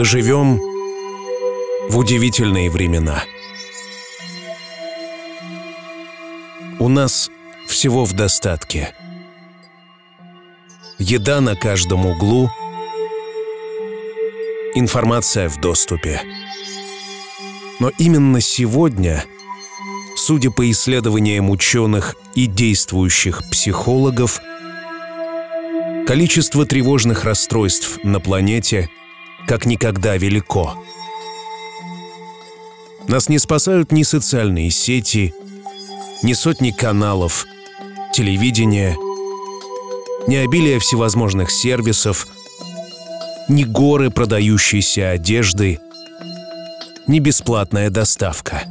Мы живем в удивительные времена. У нас всего в достатке. Еда на каждом углу, информация в доступе. Но именно сегодня, судя по исследованиям ученых и действующих психологов, количество тревожных расстройств на планете – как никогда велико. Нас не спасают ни социальные сети, ни сотни каналов, телевидения, ни обилие всевозможных сервисов, ни горы продающейся одежды, ни бесплатная доставка.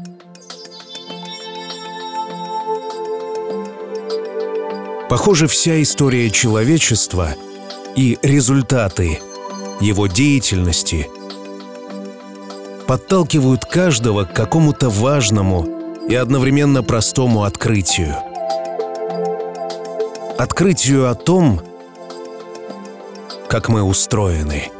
Похоже, вся история человечества и результаты – его деятельности подталкивают каждого к какому-то важному и одновременно простому открытию. Открытию о том, как мы устроены –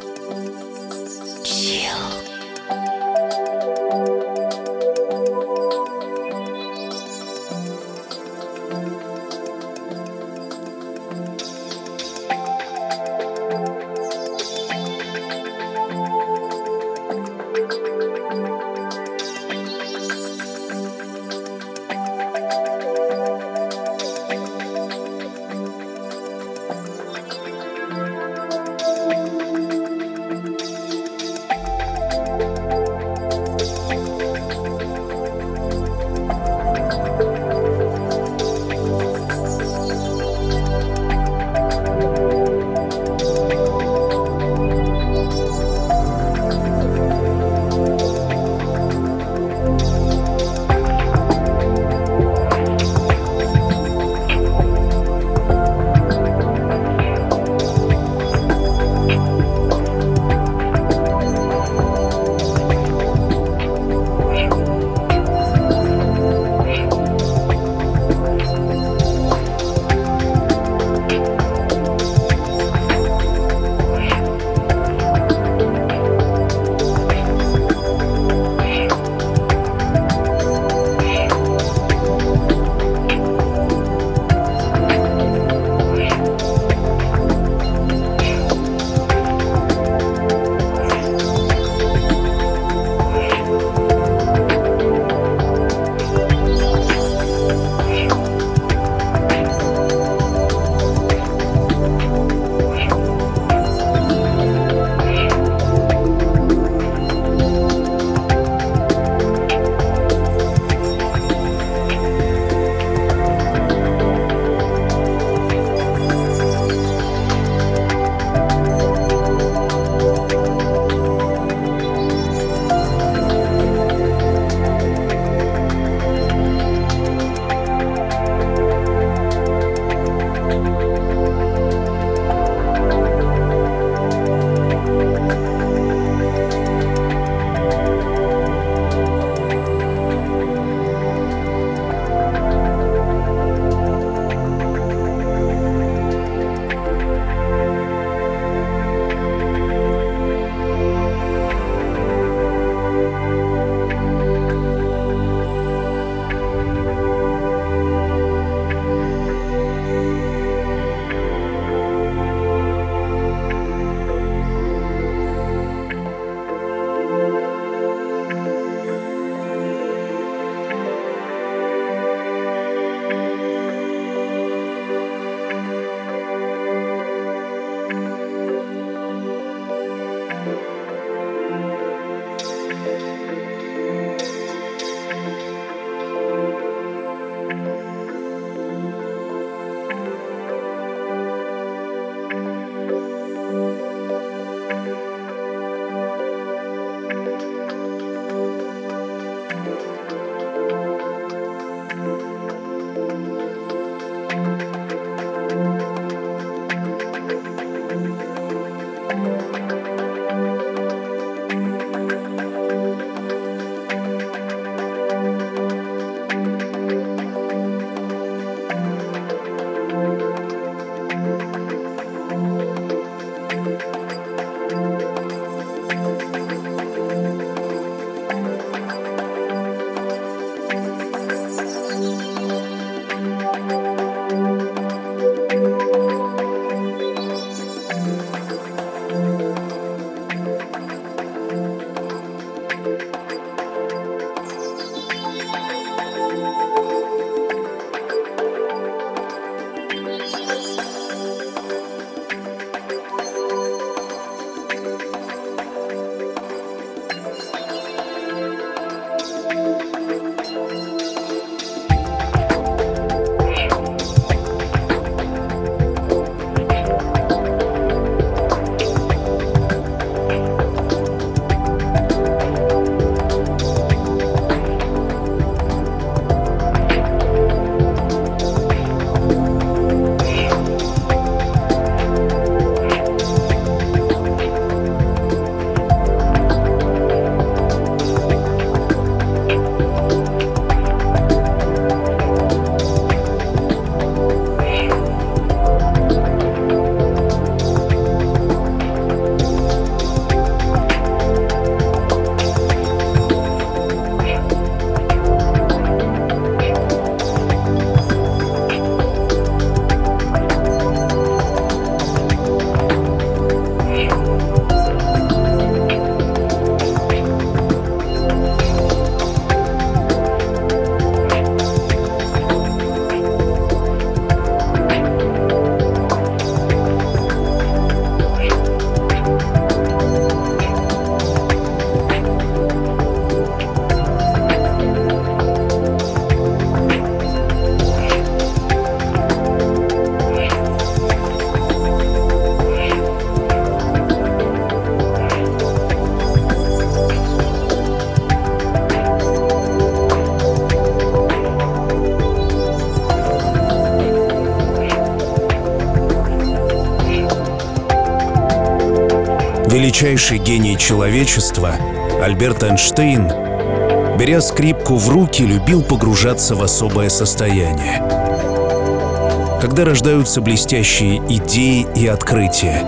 величайший гений человечества, Альберт Эйнштейн, беря скрипку в руки, любил погружаться в особое состояние. Когда рождаются блестящие идеи и открытия.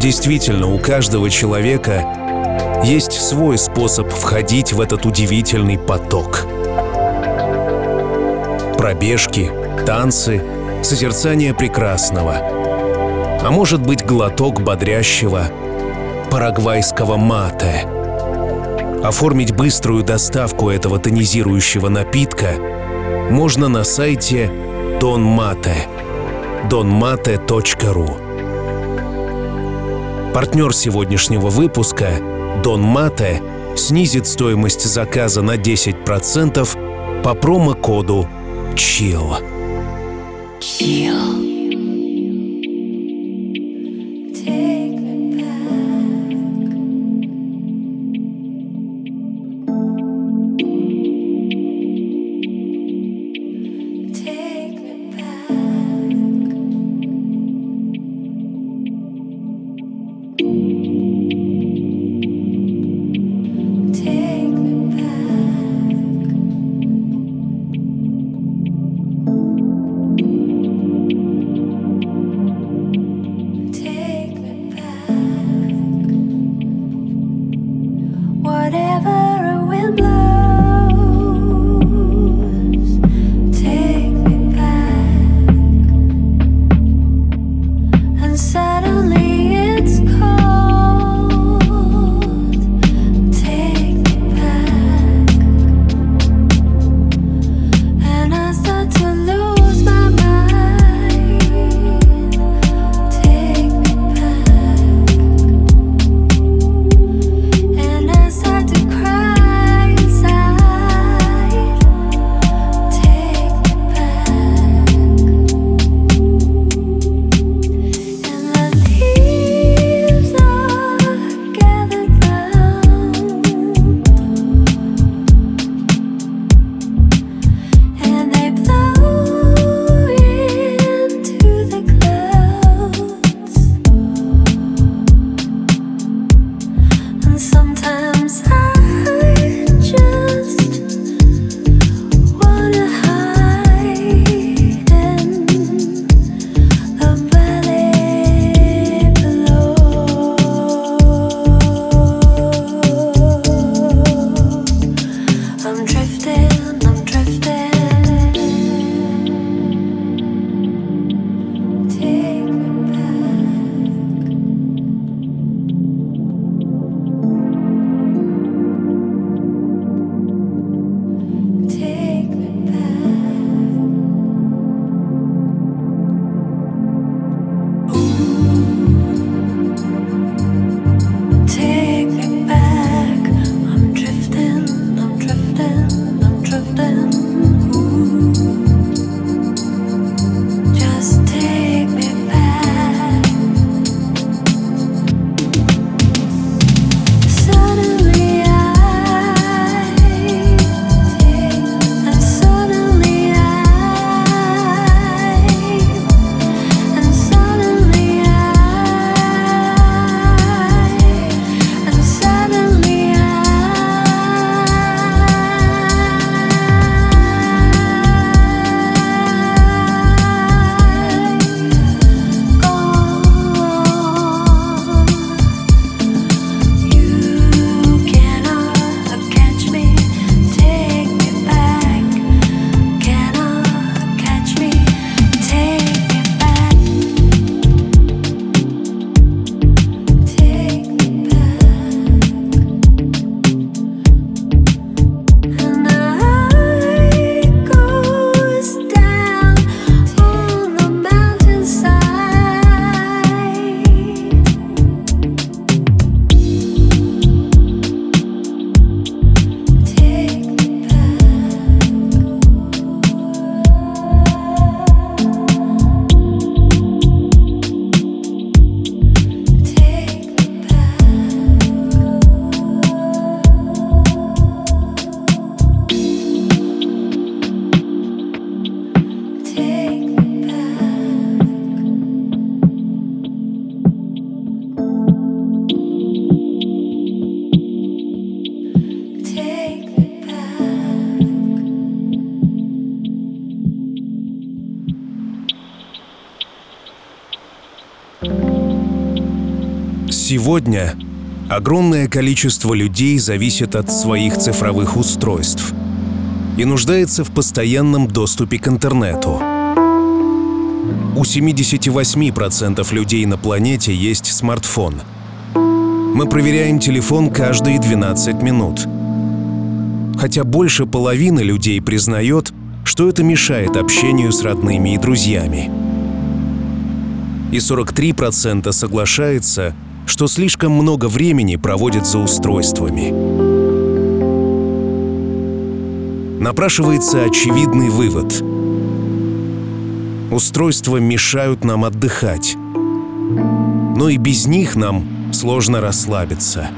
Действительно, у каждого человека есть свой способ входить в этот удивительный поток. Пробежки, танцы, созерцание прекрасного. А может быть глоток бодрящего парагвайского мате. Оформить быструю доставку этого тонизирующего напитка можно на сайте Donmate donmate.ru Партнер сегодняшнего выпуска Дон Мате снизит стоимость заказа на 10% по промокоду CHILL. Chill. Сегодня огромное количество людей зависит от своих цифровых устройств и нуждается в постоянном доступе к интернету. У 78% людей на планете есть смартфон. Мы проверяем телефон каждые 12 минут. Хотя больше половины людей признает, что это мешает общению с родными и друзьями. И 43% соглашается, что слишком много времени проводит за устройствами. Напрашивается очевидный вывод. Устройства мешают нам отдыхать. Но и без них нам сложно расслабиться.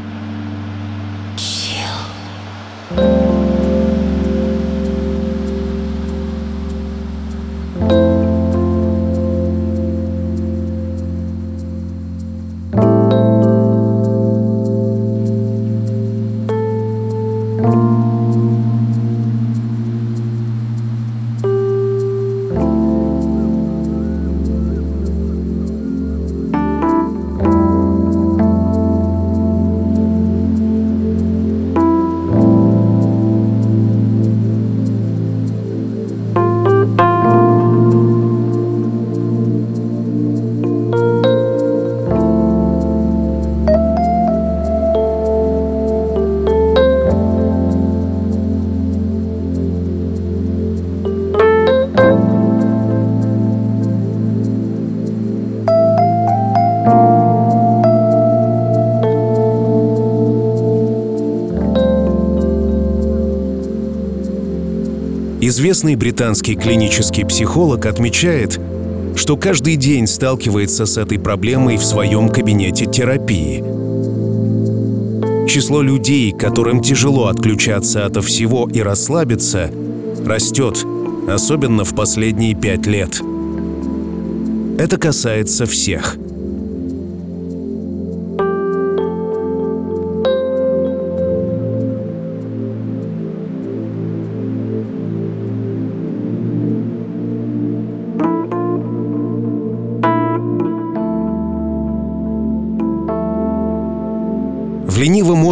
Известный британский клинический психолог отмечает, что каждый день сталкивается с этой проблемой в своем кабинете терапии. Число людей, которым тяжело отключаться от всего и расслабиться, растет, особенно в последние пять лет. Это касается всех –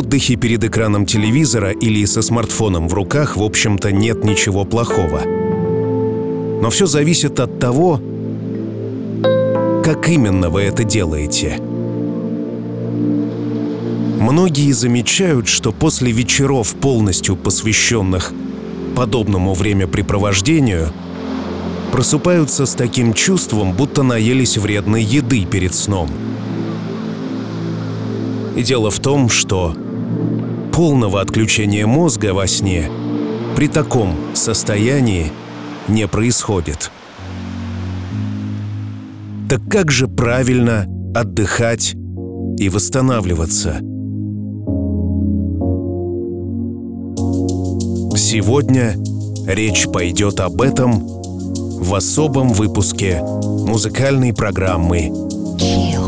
отдыхе перед экраном телевизора или со смартфоном в руках, в общем-то, нет ничего плохого. Но все зависит от того, как именно вы это делаете. Многие замечают, что после вечеров, полностью посвященных подобному времяпрепровождению, просыпаются с таким чувством, будто наелись вредной еды перед сном – и дело в том, что полного отключения мозга во сне при таком состоянии не происходит. Так как же правильно отдыхать и восстанавливаться? Сегодня речь пойдет об этом в особом выпуске музыкальной программы Chill.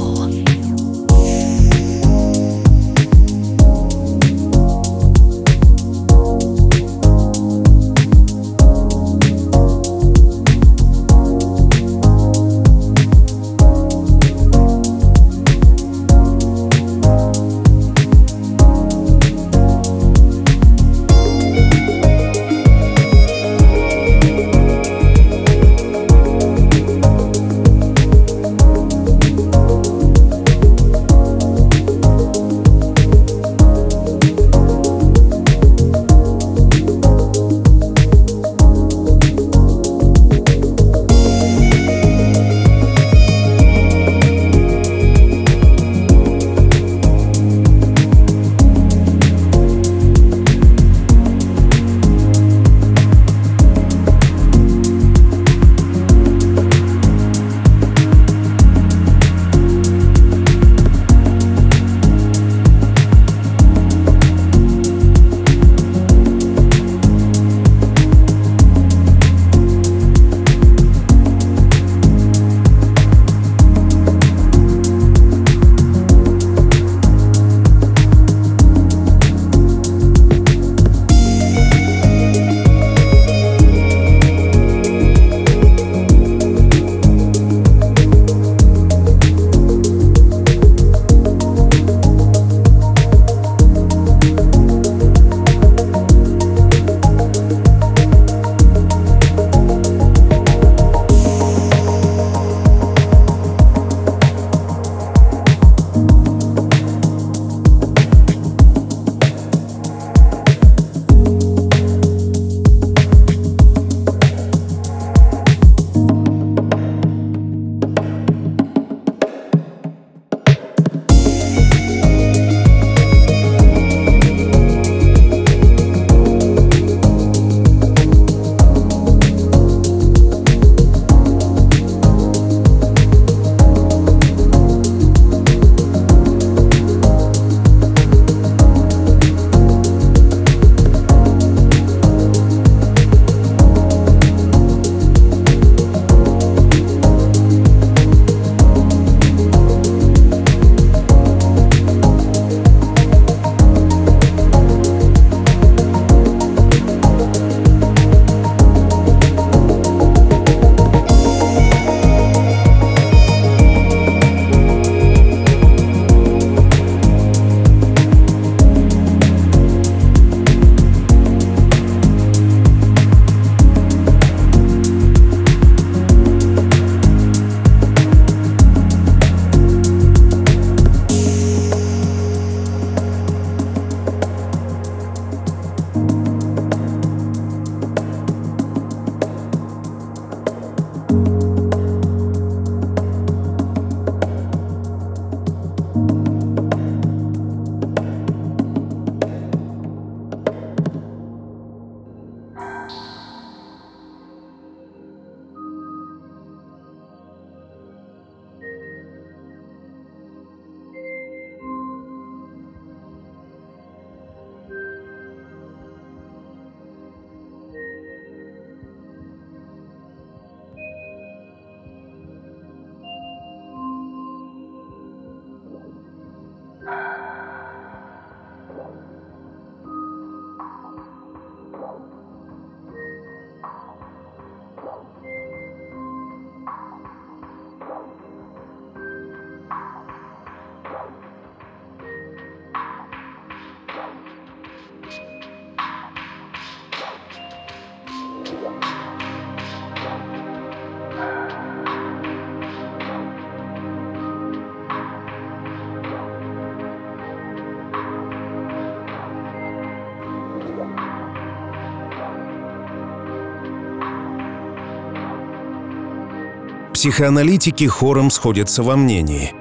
Психоаналитики хором сходятся во мнении.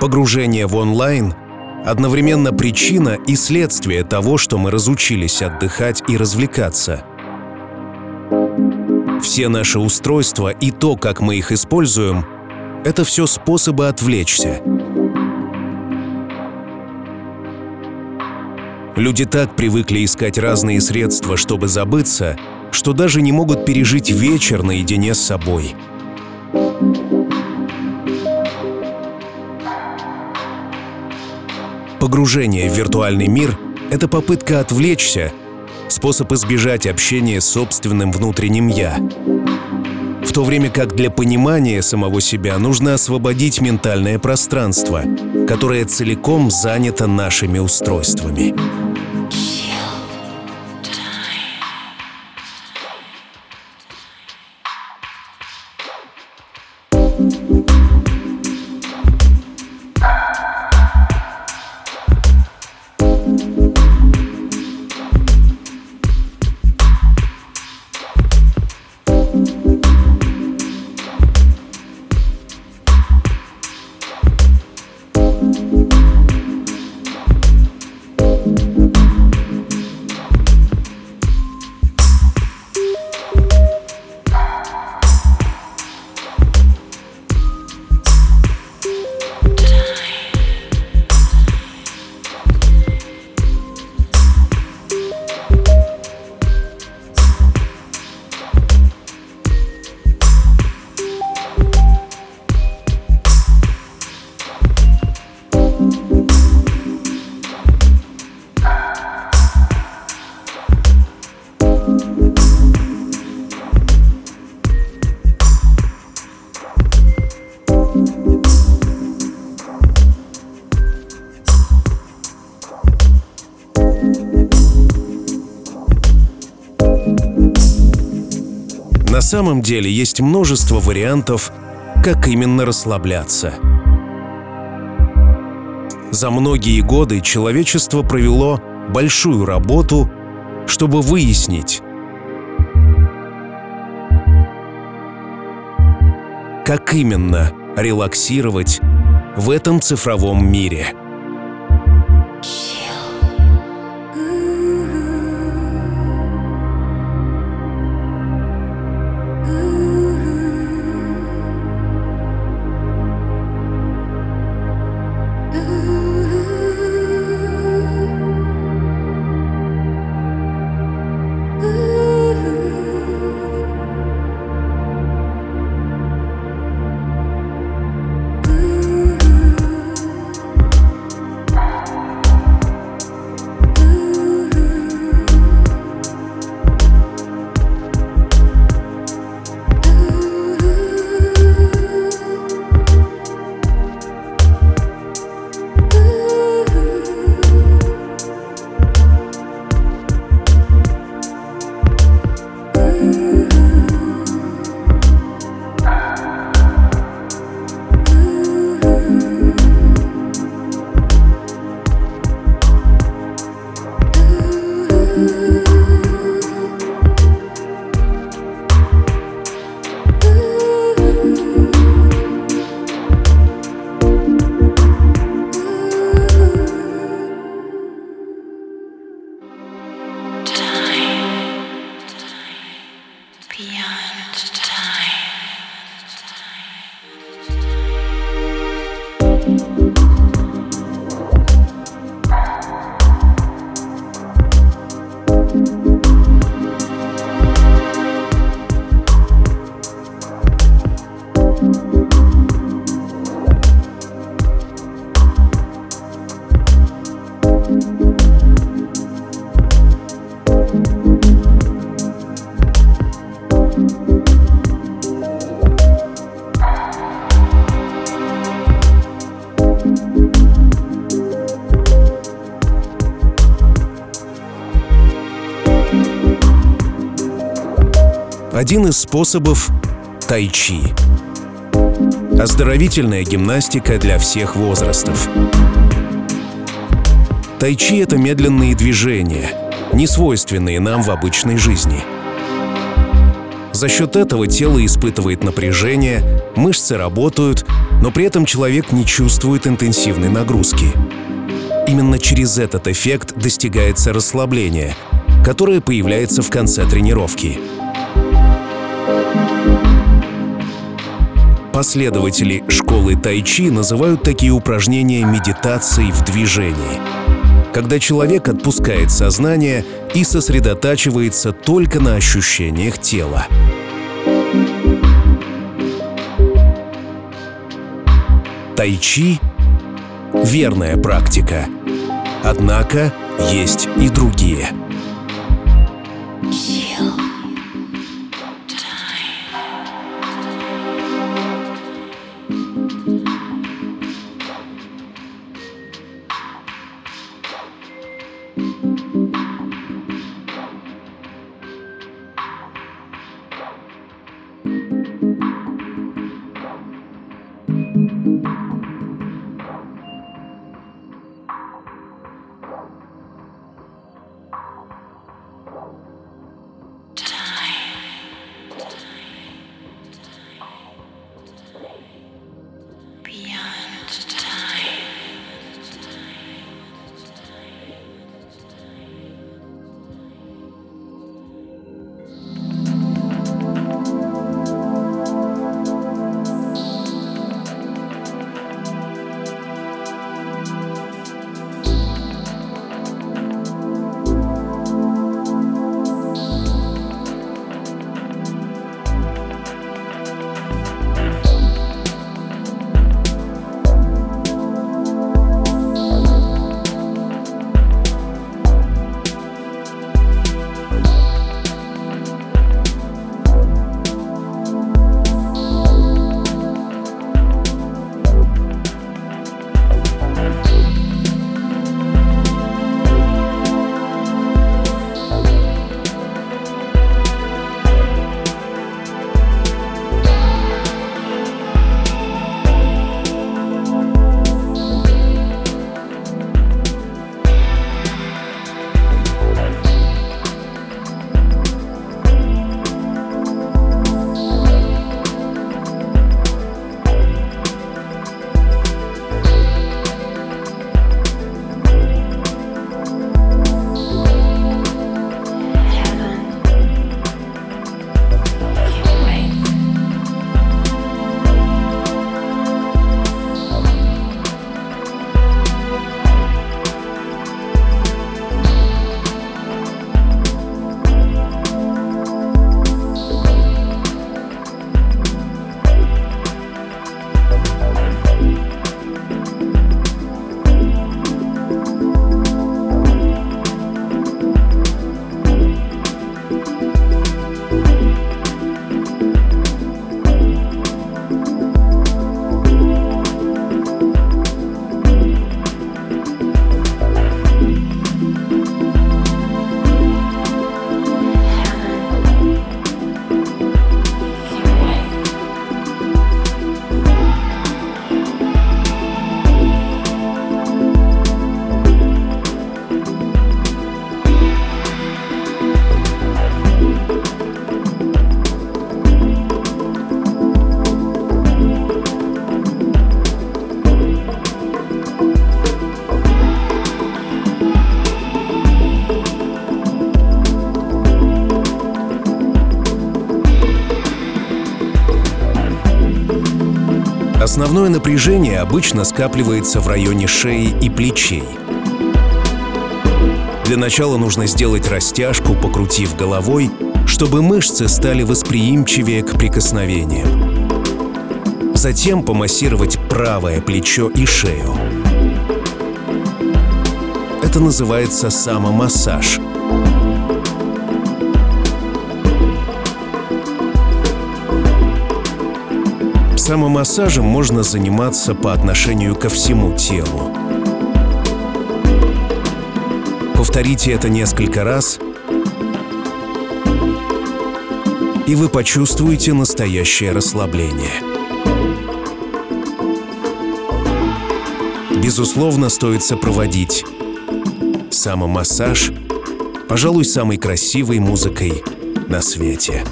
Погружение в онлайн одновременно причина и следствие того, что мы разучились отдыхать и развлекаться. Все наши устройства и то, как мы их используем, это все способы отвлечься. Люди так привыкли искать разные средства, чтобы забыться, что даже не могут пережить вечер наедине с собой. Погружение в виртуальный мир — это попытка отвлечься, способ избежать общения с собственным внутренним «я». В то время как для понимания самого себя нужно освободить ментальное пространство, которое целиком занято нашими устройствами. Самом деле есть множество вариантов, как именно расслабляться. За многие годы человечество провело большую работу, чтобы выяснить, как именно релаксировать в этом цифровом мире. Один из способов – тайчи. Оздоровительная гимнастика для всех возрастов. Тайчи – это медленные движения, не свойственные нам в обычной жизни. За счет этого тело испытывает напряжение, мышцы работают, но при этом человек не чувствует интенсивной нагрузки. Именно через этот эффект достигается расслабление, которое появляется в конце тренировки. Последователи школы тайчи называют такие упражнения медитацией в движении. Когда человек отпускает сознание и сосредотачивается только на ощущениях тела. Тайчи — верная практика. Однако есть и другие. Основное напряжение обычно скапливается в районе шеи и плечей. Для начала нужно сделать растяжку, покрутив головой, чтобы мышцы стали восприимчивее к прикосновениям. Затем помассировать правое плечо и шею. Это называется самомассаж – Самомассажем можно заниматься по отношению ко всему телу. Повторите это несколько раз, и вы почувствуете настоящее расслабление. Безусловно, стоит сопроводить самомассаж, пожалуй, самой красивой музыкой на свете.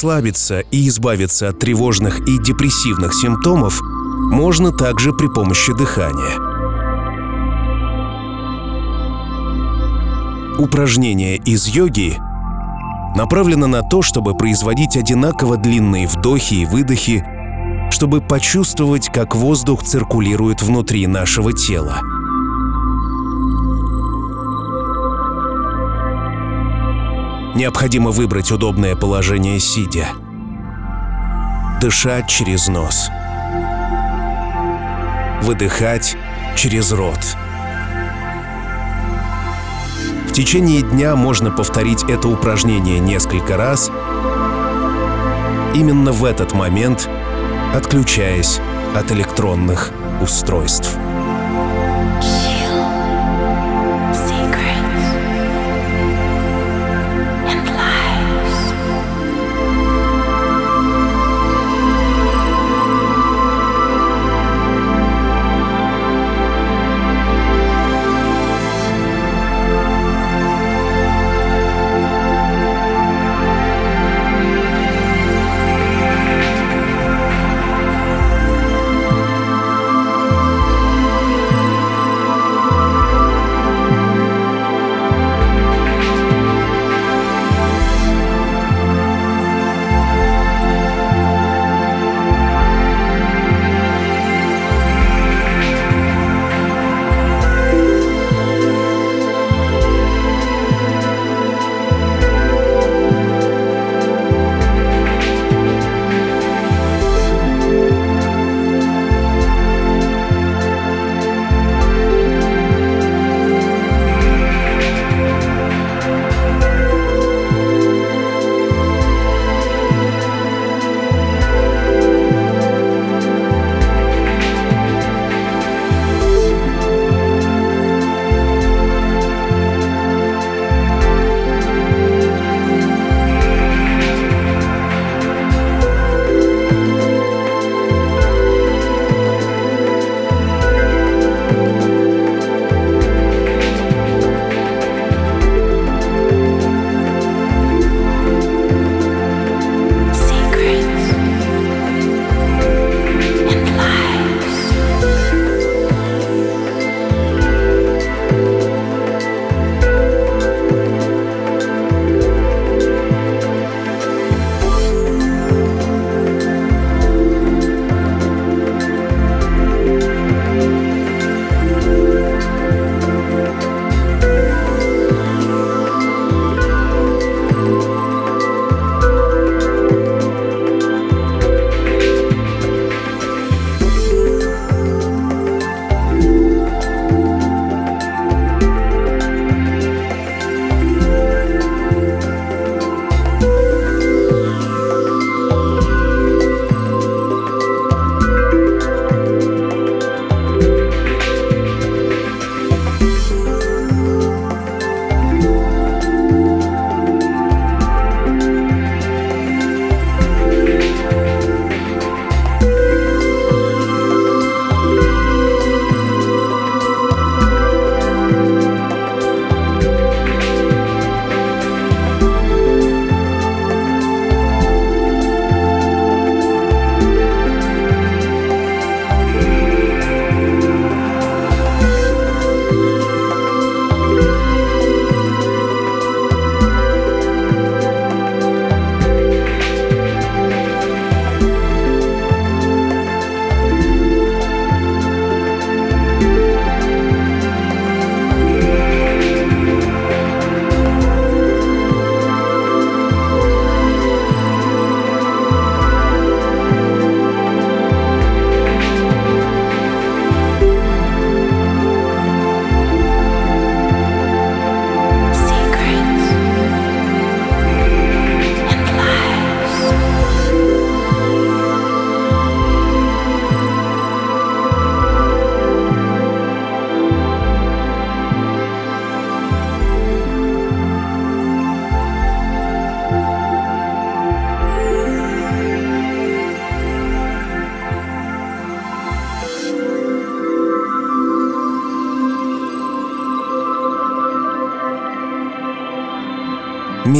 Расслабиться и избавиться от тревожных и депрессивных симптомов можно также при помощи дыхания. Упражнение из йоги направлено на то, чтобы производить одинаково длинные вдохи и выдохи, чтобы почувствовать, как воздух циркулирует внутри нашего тела. Необходимо выбрать удобное положение сидя. Дышать через нос. Выдыхать через рот. В течение дня можно повторить это упражнение несколько раз, именно в этот момент отключаясь от электронных устройств.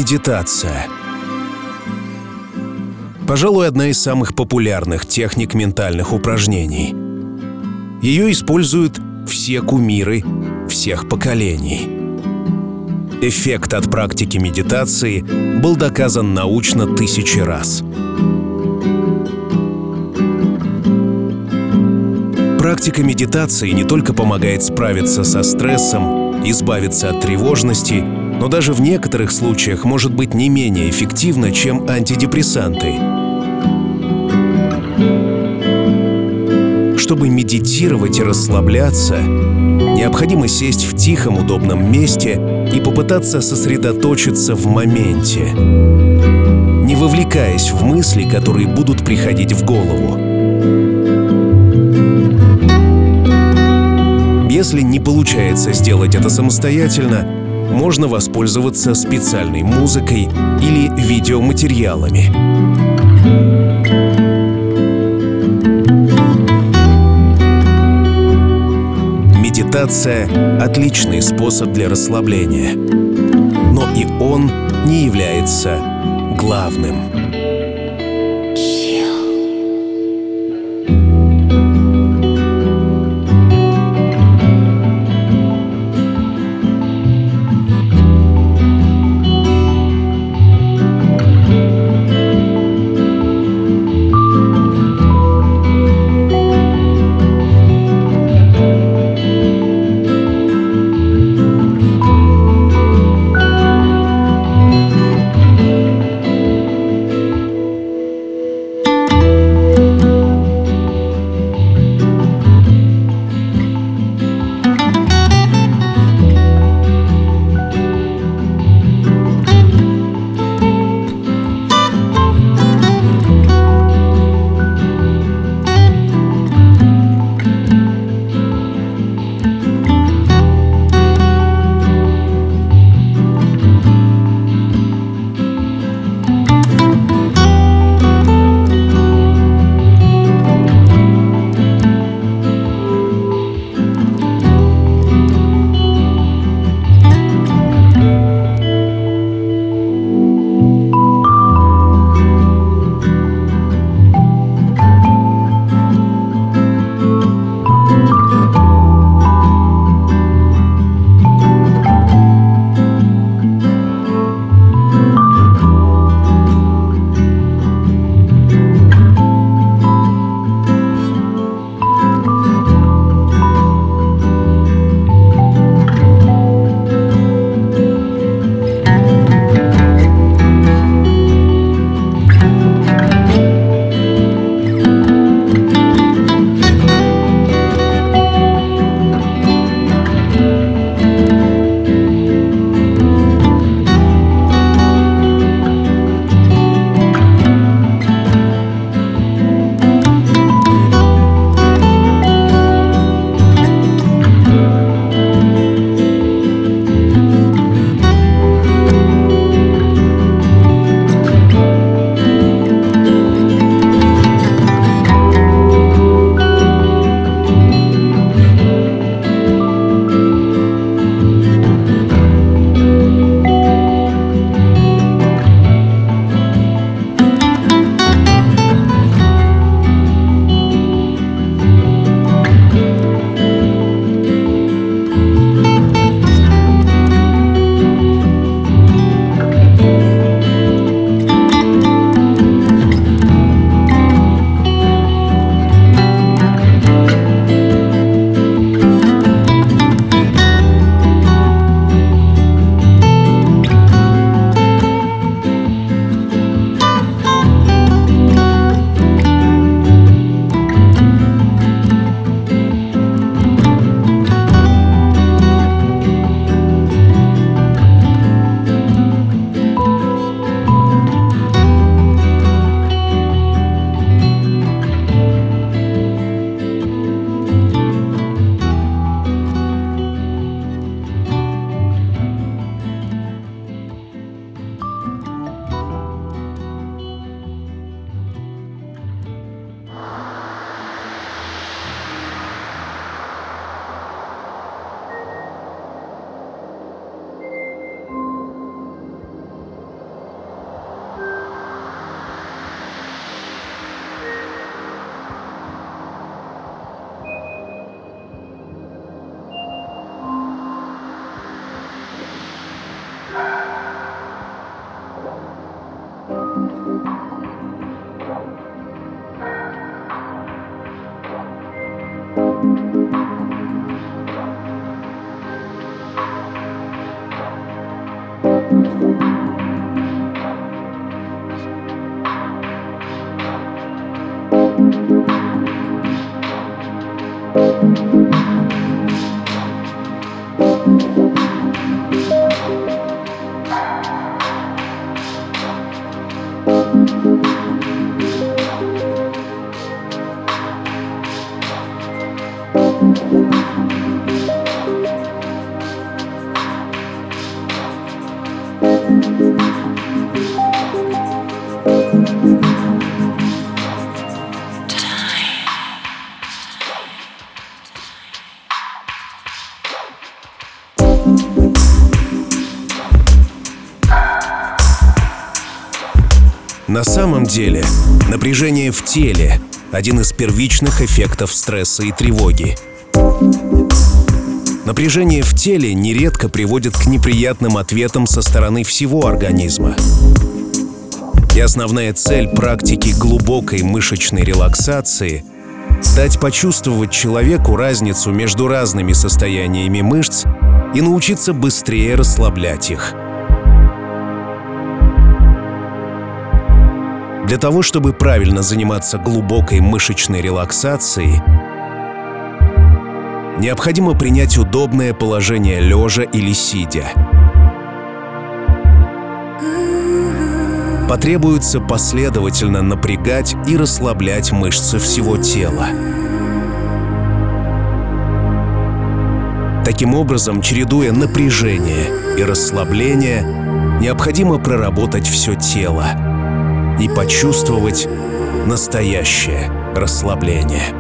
Медитация. Пожалуй, одна из самых популярных техник ментальных упражнений. Ее используют все кумиры всех поколений. Эффект от практики медитации был доказан научно тысячи раз. Практика медитации не только помогает справиться со стрессом, избавиться от тревожности, но даже в некоторых случаях может быть не менее эффективна, чем антидепрессанты. Чтобы медитировать и расслабляться, необходимо сесть в тихом удобном месте и попытаться сосредоточиться в моменте, не вовлекаясь в мысли, которые будут приходить в голову. Если не получается сделать это самостоятельно, можно воспользоваться специальной музыкой или видеоматериалами. Медитация — отличный способ для расслабления. Но и он не является главным. Деле, напряжение в теле – один из первичных эффектов стресса и тревоги. Напряжение в теле нередко приводит к неприятным ответам со стороны всего организма. И основная цель практики глубокой мышечной релаксации – дать почувствовать человеку разницу между разными состояниями мышц и научиться быстрее расслаблять их – Для того, чтобы правильно заниматься глубокой мышечной релаксацией, необходимо принять удобное положение лежа или сидя. Потребуется последовательно напрягать и расслаблять мышцы всего тела. Таким образом, чередуя напряжение и расслабление, необходимо проработать все тело – и почувствовать настоящее расслабление.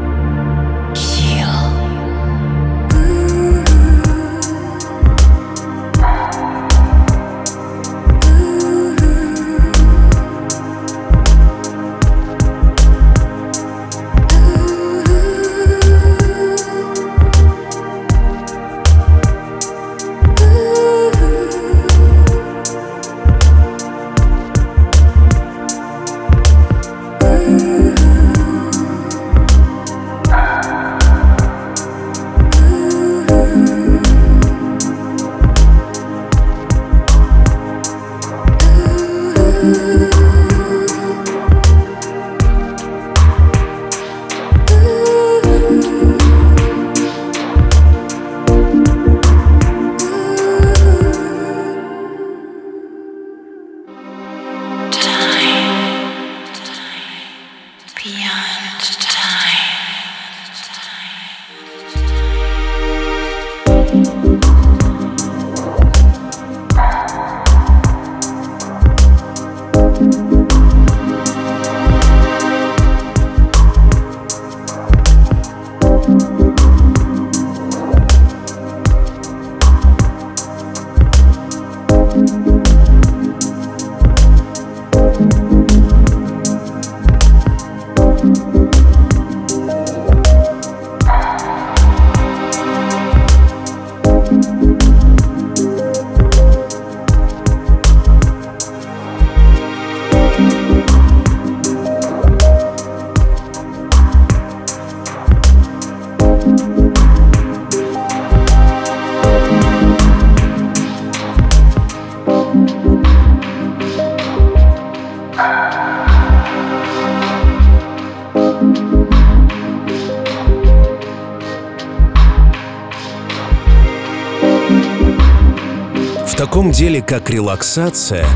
Таком деле, как релаксация,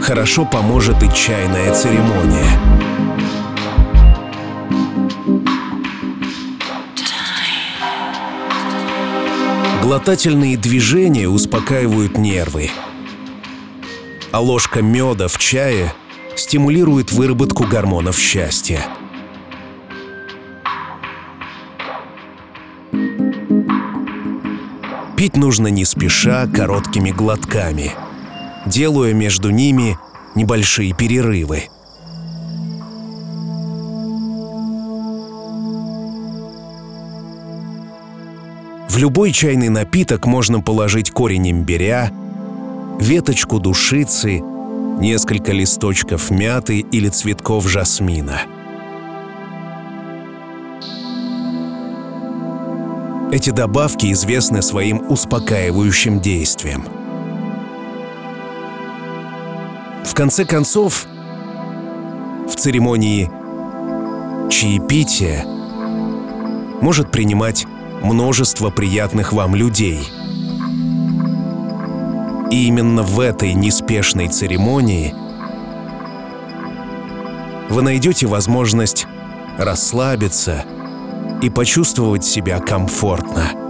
хорошо поможет и чайная церемония. Глотательные движения успокаивают нервы, а ложка меда в чае стимулирует выработку гормонов счастья – Пить нужно не спеша, короткими глотками, делая между ними небольшие перерывы. В любой чайный напиток можно положить корень имбиря, веточку душицы, несколько листочков мяты или цветков жасмина – Эти добавки известны своим успокаивающим действием. В конце концов, в церемонии чаепития может принимать множество приятных вам людей. И именно в этой неспешной церемонии вы найдете возможность расслабиться и почувствовать себя комфортно.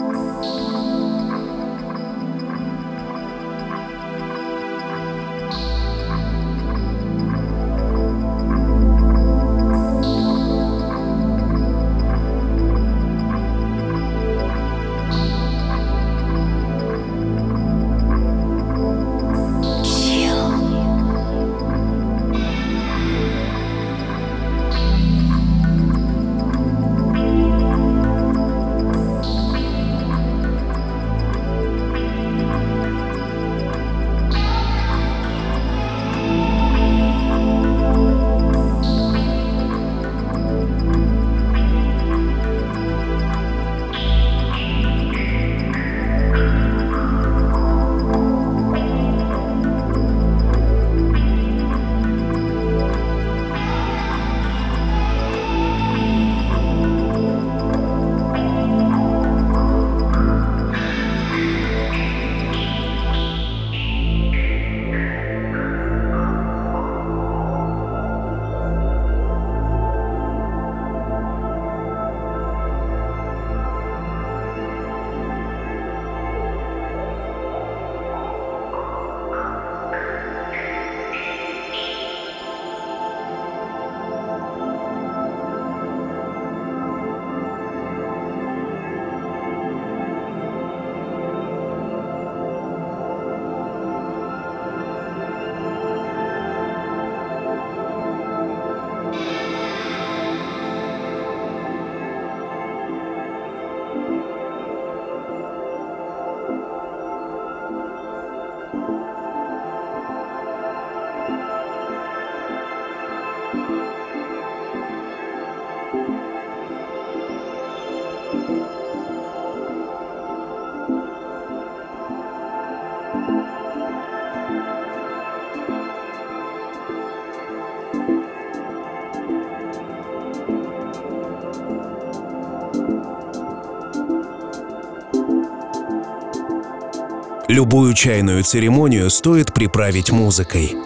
Любую чайную церемонию стоит приправить музыкой.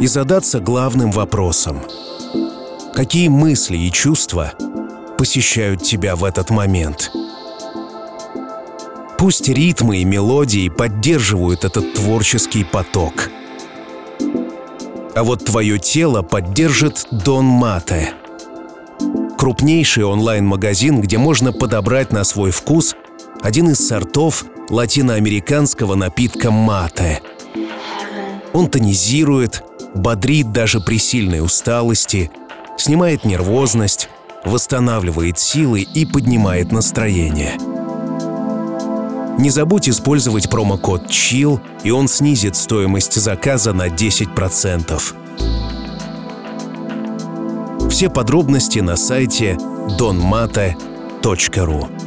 И задаться главным вопросом. Какие мысли и чувства посещают тебя в этот момент? Пусть ритмы и мелодии поддерживают этот творческий поток. А вот твое тело поддержит Дон Мате. Крупнейший онлайн-магазин, где можно подобрать на свой вкус один из сортов латиноамериканского напитка мате. Он тонизирует, бодрит даже при сильной усталости, снимает нервозность, восстанавливает силы и поднимает настроение. Не забудь использовать промокод CHILL, и он снизит стоимость заказа на 10%. Все подробности на сайте donmata.ru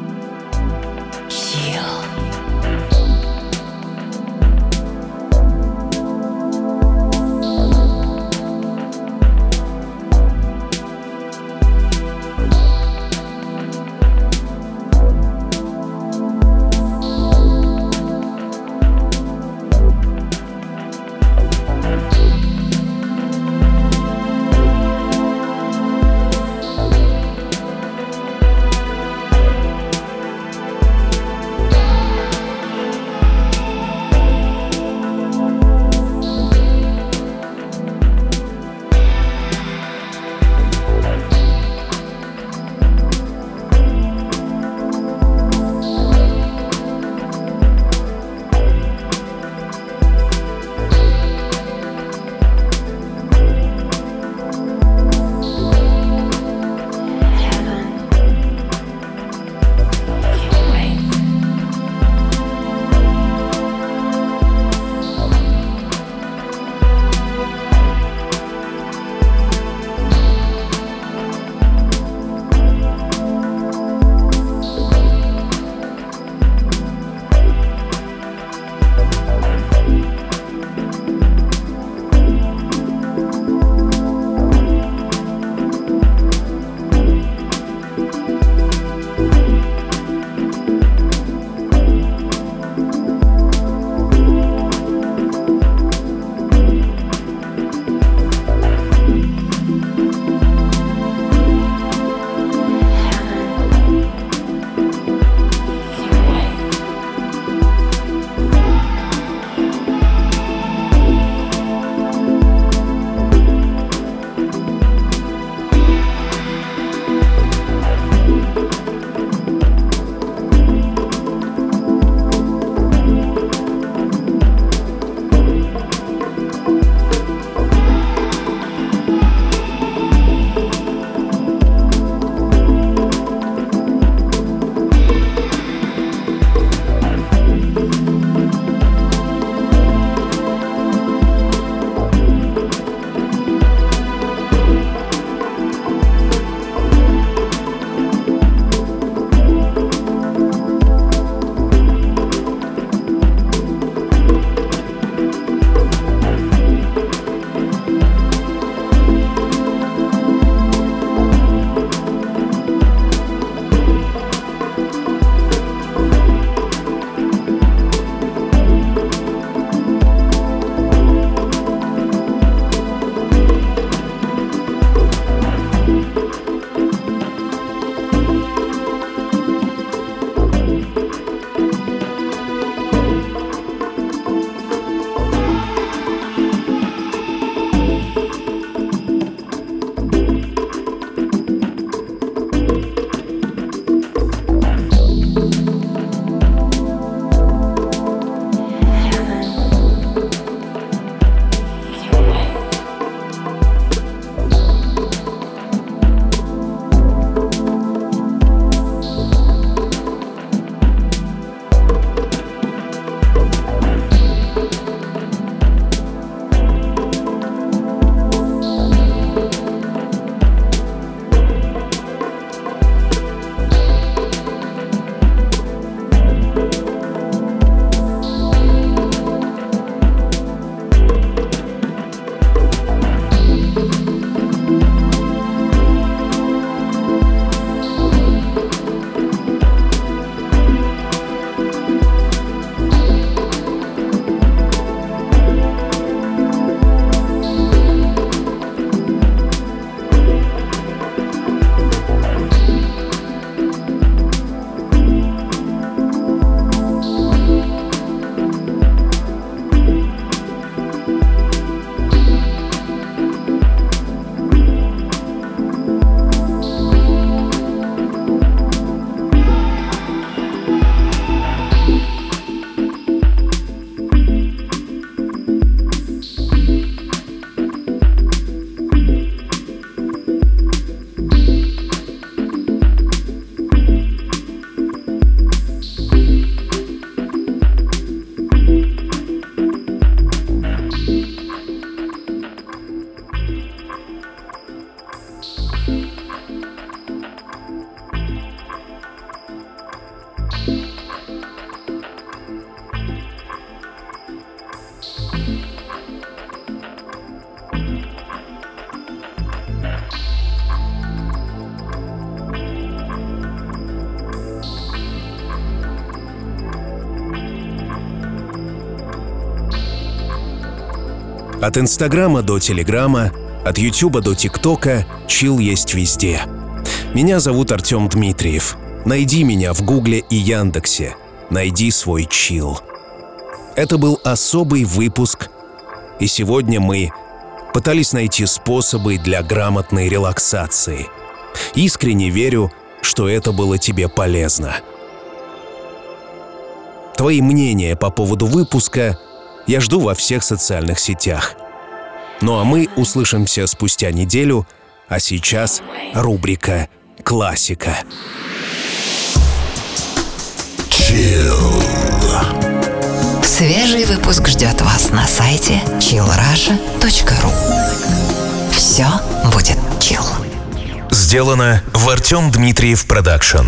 От Инстаграма до Телеграма, от Ютуба до ТикТока чил есть везде. Меня зовут Артем Дмитриев. Найди меня в Гугле и Яндексе. Найди свой чил. Это был особый выпуск, и сегодня мы пытались найти способы для грамотной релаксации. Искренне верю, что это было тебе полезно. Твои мнения по поводу выпуска я жду во всех социальных сетях. Ну а мы услышимся спустя неделю, а сейчас рубрика «Классика». Свежий выпуск ждет вас на сайте chillrussia.ru Все будет chill. Сделано в Артем Дмитриев Production.